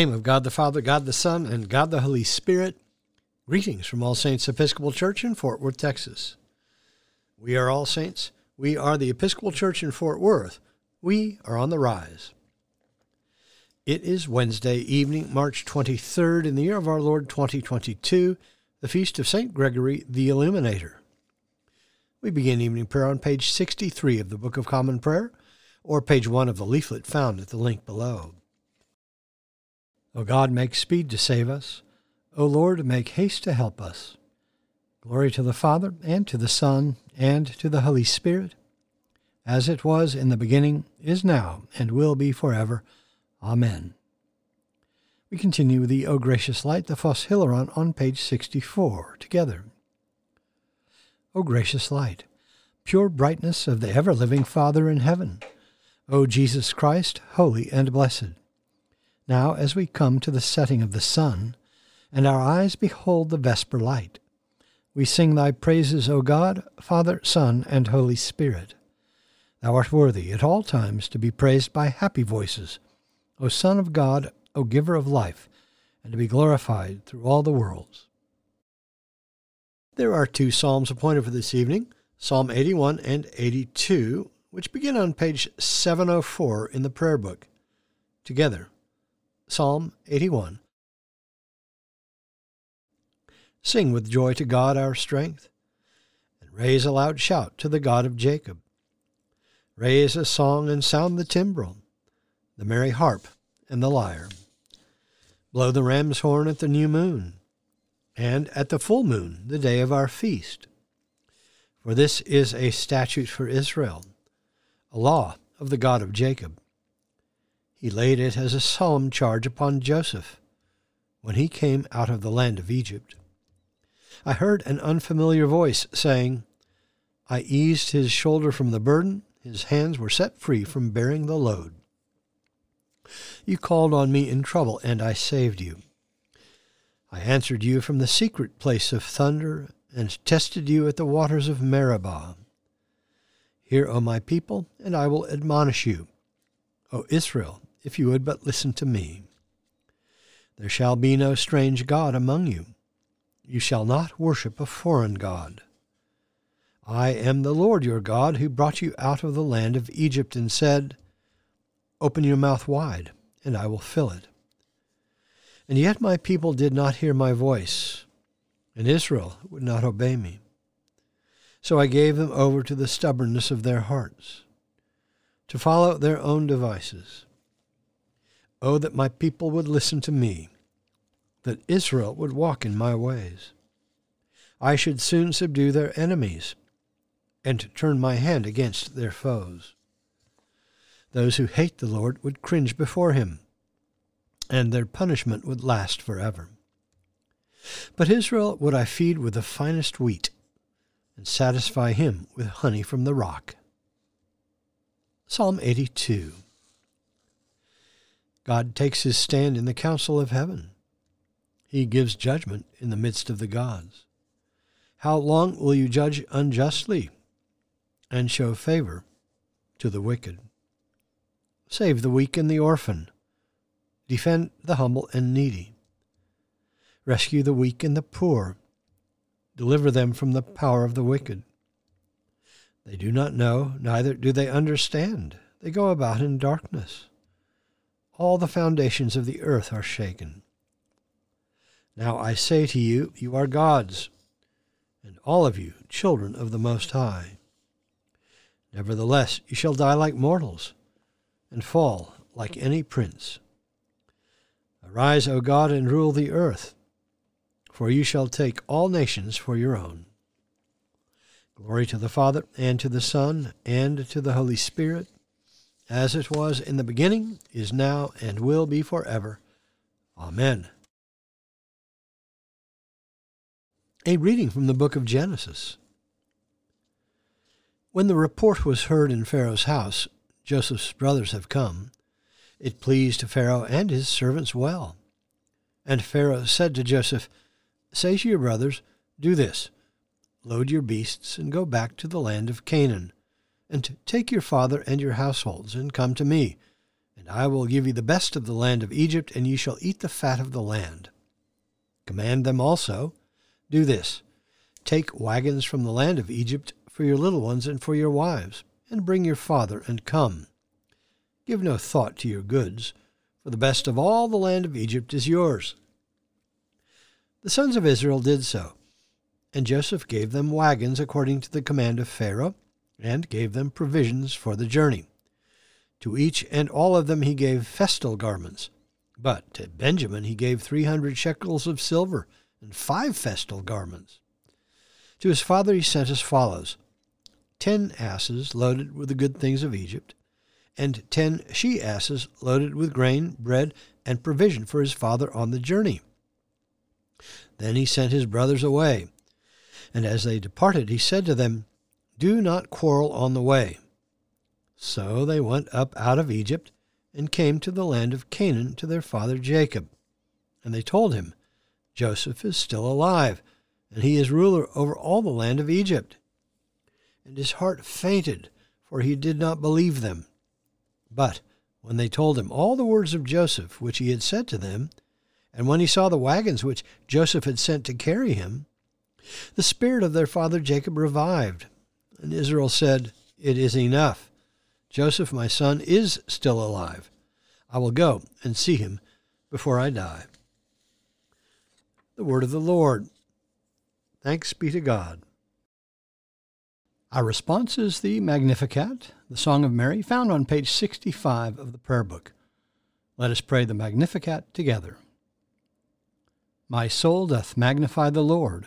name of God the Father, God the Son, and God the Holy Spirit, greetings from All Saints Episcopal Church in Fort Worth, Texas. We are All Saints. We are the Episcopal Church in Fort Worth. We are on the rise. It is Wednesday evening, March 23rd, in the year of our Lord 2022, the feast of St. Gregory the Illuminator. We begin evening prayer on page 63 of the Book of Common Prayer, or page 1 of the leaflet found at the link below. O God, make speed to save us. O Lord, make haste to help us. Glory to the Father, and to the Son, and to the Holy Spirit, as it was in the beginning, is now, and will be forever. Amen. We continue the O Gracious Light, the Phos Hilaron, on page 64, together. O gracious light, pure brightness of the ever living Father in heaven, O Jesus Christ, holy and blessed now, as we come to the setting of the sun, and our eyes behold the vesper light, we sing thy praises, O God, Father, Son, and Holy Spirit. Thou art worthy at all times to be praised by happy voices, O Son of God, O Giver of life, and to be glorified through all the worlds. There are two psalms appointed for this evening Psalm 81 and 82, which begin on page 704 in the prayer book. Together, Psalm 81. Sing with joy to God our strength, and raise a loud shout to the God of Jacob. Raise a song and sound the timbrel, the merry harp and the lyre. Blow the ram's horn at the new moon, and at the full moon, the day of our feast. For this is a statute for Israel, a law of the God of Jacob. He laid it as a solemn charge upon Joseph when he came out of the land of Egypt. I heard an unfamiliar voice saying, I eased his shoulder from the burden, his hands were set free from bearing the load. You called on me in trouble, and I saved you. I answered you from the secret place of thunder, and tested you at the waters of Meribah. Hear, O my people, and I will admonish you. O Israel, if you would but listen to me. There shall be no strange God among you. You shall not worship a foreign God. I am the Lord your God, who brought you out of the land of Egypt and said, Open your mouth wide, and I will fill it. And yet my people did not hear my voice, and Israel would not obey me. So I gave them over to the stubbornness of their hearts, to follow their own devices. Oh, that my people would listen to me, that Israel would walk in my ways. I should soon subdue their enemies and turn my hand against their foes. Those who hate the Lord would cringe before him, and their punishment would last forever. But Israel would I feed with the finest wheat, and satisfy him with honey from the rock. Psalm 82 God takes his stand in the council of heaven. He gives judgment in the midst of the gods. How long will you judge unjustly and show favor to the wicked? Save the weak and the orphan. Defend the humble and needy. Rescue the weak and the poor. Deliver them from the power of the wicked. They do not know, neither do they understand. They go about in darkness all the foundations of the earth are shaken. Now I say to you, you are gods, and all of you children of the Most High. Nevertheless, you shall die like mortals, and fall like any prince. Arise, O God, and rule the earth, for you shall take all nations for your own. Glory to the Father, and to the Son, and to the Holy Spirit as it was in the beginning, is now, and will be forever. Amen. A reading from the book of Genesis. When the report was heard in Pharaoh's house, Joseph's brothers have come, it pleased Pharaoh and his servants well. And Pharaoh said to Joseph, Say to your brothers, Do this load your beasts and go back to the land of Canaan and take your father and your households, and come to me, and I will give you the best of the land of Egypt, and ye shall eat the fat of the land. Command them also, Do this Take wagons from the land of Egypt for your little ones and for your wives, and bring your father, and come. Give no thought to your goods, for the best of all the land of Egypt is yours. The sons of Israel did so, and Joseph gave them wagons according to the command of Pharaoh, and gave them provisions for the journey. To each and all of them he gave festal garments. But to Benjamin he gave three hundred shekels of silver and five festal garments. To his father he sent as follows ten asses loaded with the good things of Egypt, and ten she asses loaded with grain, bread, and provision for his father on the journey. Then he sent his brothers away. And as they departed, he said to them, Do not quarrel on the way. So they went up out of Egypt and came to the land of Canaan to their father Jacob. And they told him, Joseph is still alive, and he is ruler over all the land of Egypt. And his heart fainted, for he did not believe them. But when they told him all the words of Joseph which he had said to them, and when he saw the wagons which Joseph had sent to carry him, the spirit of their father Jacob revived. And Israel said, It is enough. Joseph, my son, is still alive. I will go and see him before I die. The word of the Lord. Thanks be to God. Our response is the Magnificat, the Song of Mary, found on page 65 of the Prayer Book. Let us pray the Magnificat together. My soul doth magnify the Lord,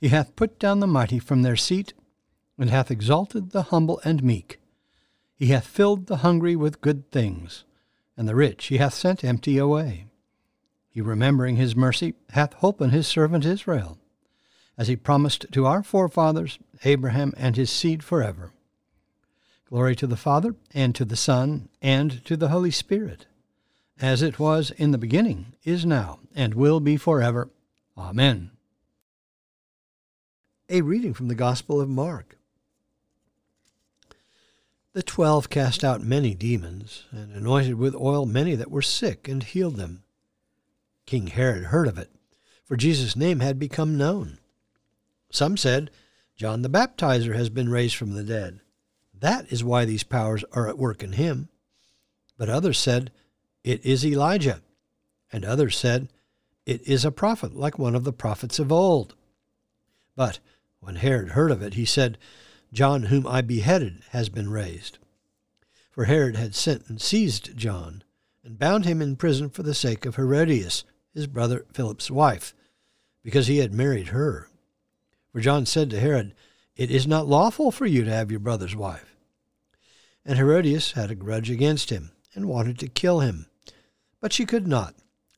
He hath put down the mighty from their seat, and hath exalted the humble and meek. He hath filled the hungry with good things, and the rich he hath sent empty away. He, remembering his mercy, hath holpen his servant Israel, as he promised to our forefathers, Abraham and his seed forever. Glory to the Father, and to the Son, and to the Holy Spirit, as it was in the beginning, is now, and will be forever. Amen. A reading from the Gospel of Mark. The twelve cast out many demons, and anointed with oil many that were sick, and healed them. King Herod heard of it, for Jesus' name had become known. Some said, John the Baptizer has been raised from the dead. That is why these powers are at work in him. But others said, It is Elijah. And others said, It is a prophet, like one of the prophets of old. But when Herod heard of it, he said, John, whom I beheaded, has been raised. For Herod had sent and seized John, and bound him in prison for the sake of Herodias, his brother Philip's wife, because he had married her. For John said to Herod, It is not lawful for you to have your brother's wife. And Herodias had a grudge against him, and wanted to kill him. But she could not,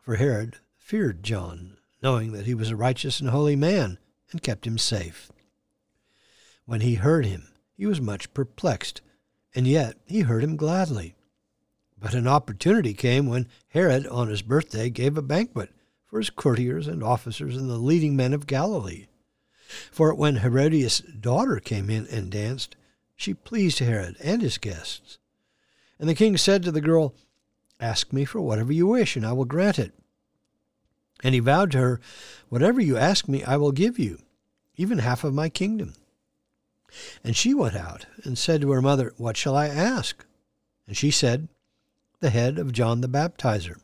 for Herod feared John, knowing that he was a righteous and holy man, and kept him safe. When he heard him, he was much perplexed, and yet he heard him gladly. But an opportunity came when Herod, on his birthday, gave a banquet for his courtiers and officers and the leading men of Galilee. For when Herodias' daughter came in and danced, she pleased Herod and his guests. And the king said to the girl, Ask me for whatever you wish, and I will grant it. And he vowed to her, Whatever you ask me, I will give you, even half of my kingdom. And she went out and said to her mother, What shall I ask? And she said, The head of John the Baptizer.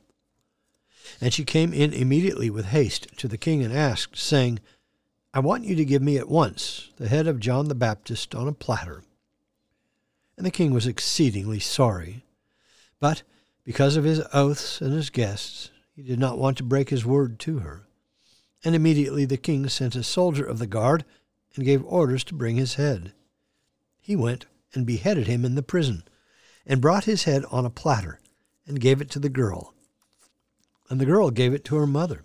And she came in immediately with haste to the king and asked, saying, I want you to give me at once the head of John the Baptist on a platter. And the king was exceedingly sorry. But because of his oaths and his guests, he did not want to break his word to her. And immediately the king sent a soldier of the guard and gave orders to bring his head. He went and beheaded him in the prison, and brought his head on a platter, and gave it to the girl. And the girl gave it to her mother.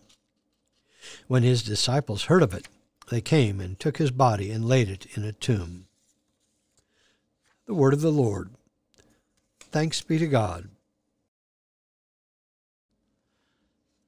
When his disciples heard of it, they came and took his body and laid it in a tomb. The word of the Lord. Thanks be to God.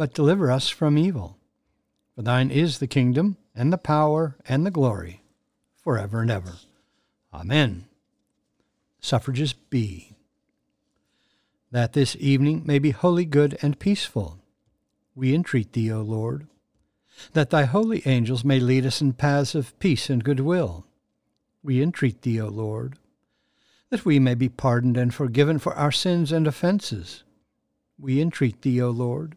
but deliver us from evil. For thine is the kingdom, and the power, and the glory, for ever and ever. Amen. Suffrages B. That this evening may be wholly good and peaceful, we entreat thee, O Lord. That thy holy angels may lead us in paths of peace and goodwill, we entreat thee, O Lord. That we may be pardoned and forgiven for our sins and offences, we entreat thee, O Lord.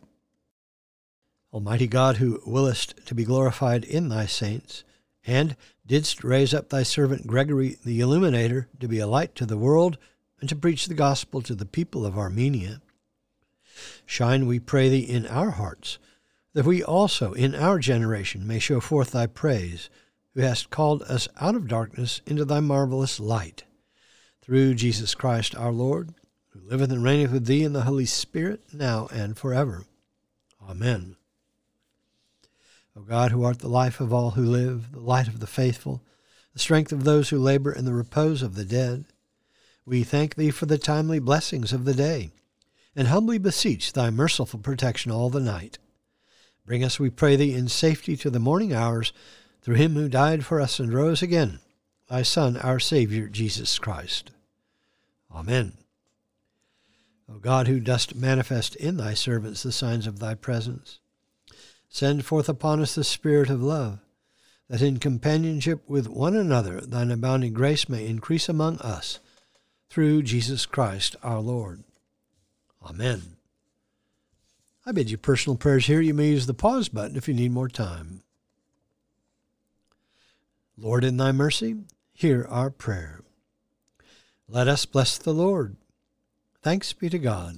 Almighty God, who willest to be glorified in thy saints, and didst raise up thy servant Gregory the Illuminator to be a light to the world, and to preach the gospel to the people of Armenia. Shine, we pray thee, in our hearts, that we also in our generation may show forth thy praise, who hast called us out of darkness into thy marvelous light. Through Jesus Christ our Lord, who liveth and reigneth with thee in the Holy Spirit, now and forever. Amen. O God, who art the life of all who live, the light of the faithful, the strength of those who labor, and the repose of the dead, we thank thee for the timely blessings of the day, and humbly beseech thy merciful protection all the night. Bring us, we pray thee, in safety to the morning hours, through him who died for us and rose again, thy Son, our Saviour, Jesus Christ. Amen. O God, who dost manifest in thy servants the signs of thy presence, send forth upon us the Spirit of love, that in companionship with one another thine abounding grace may increase among us through Jesus Christ our Lord. Amen. I bid you personal prayers here. You may use the pause button if you need more time. Lord, in thy mercy, hear our prayer. Let us bless the Lord. Thanks be to God.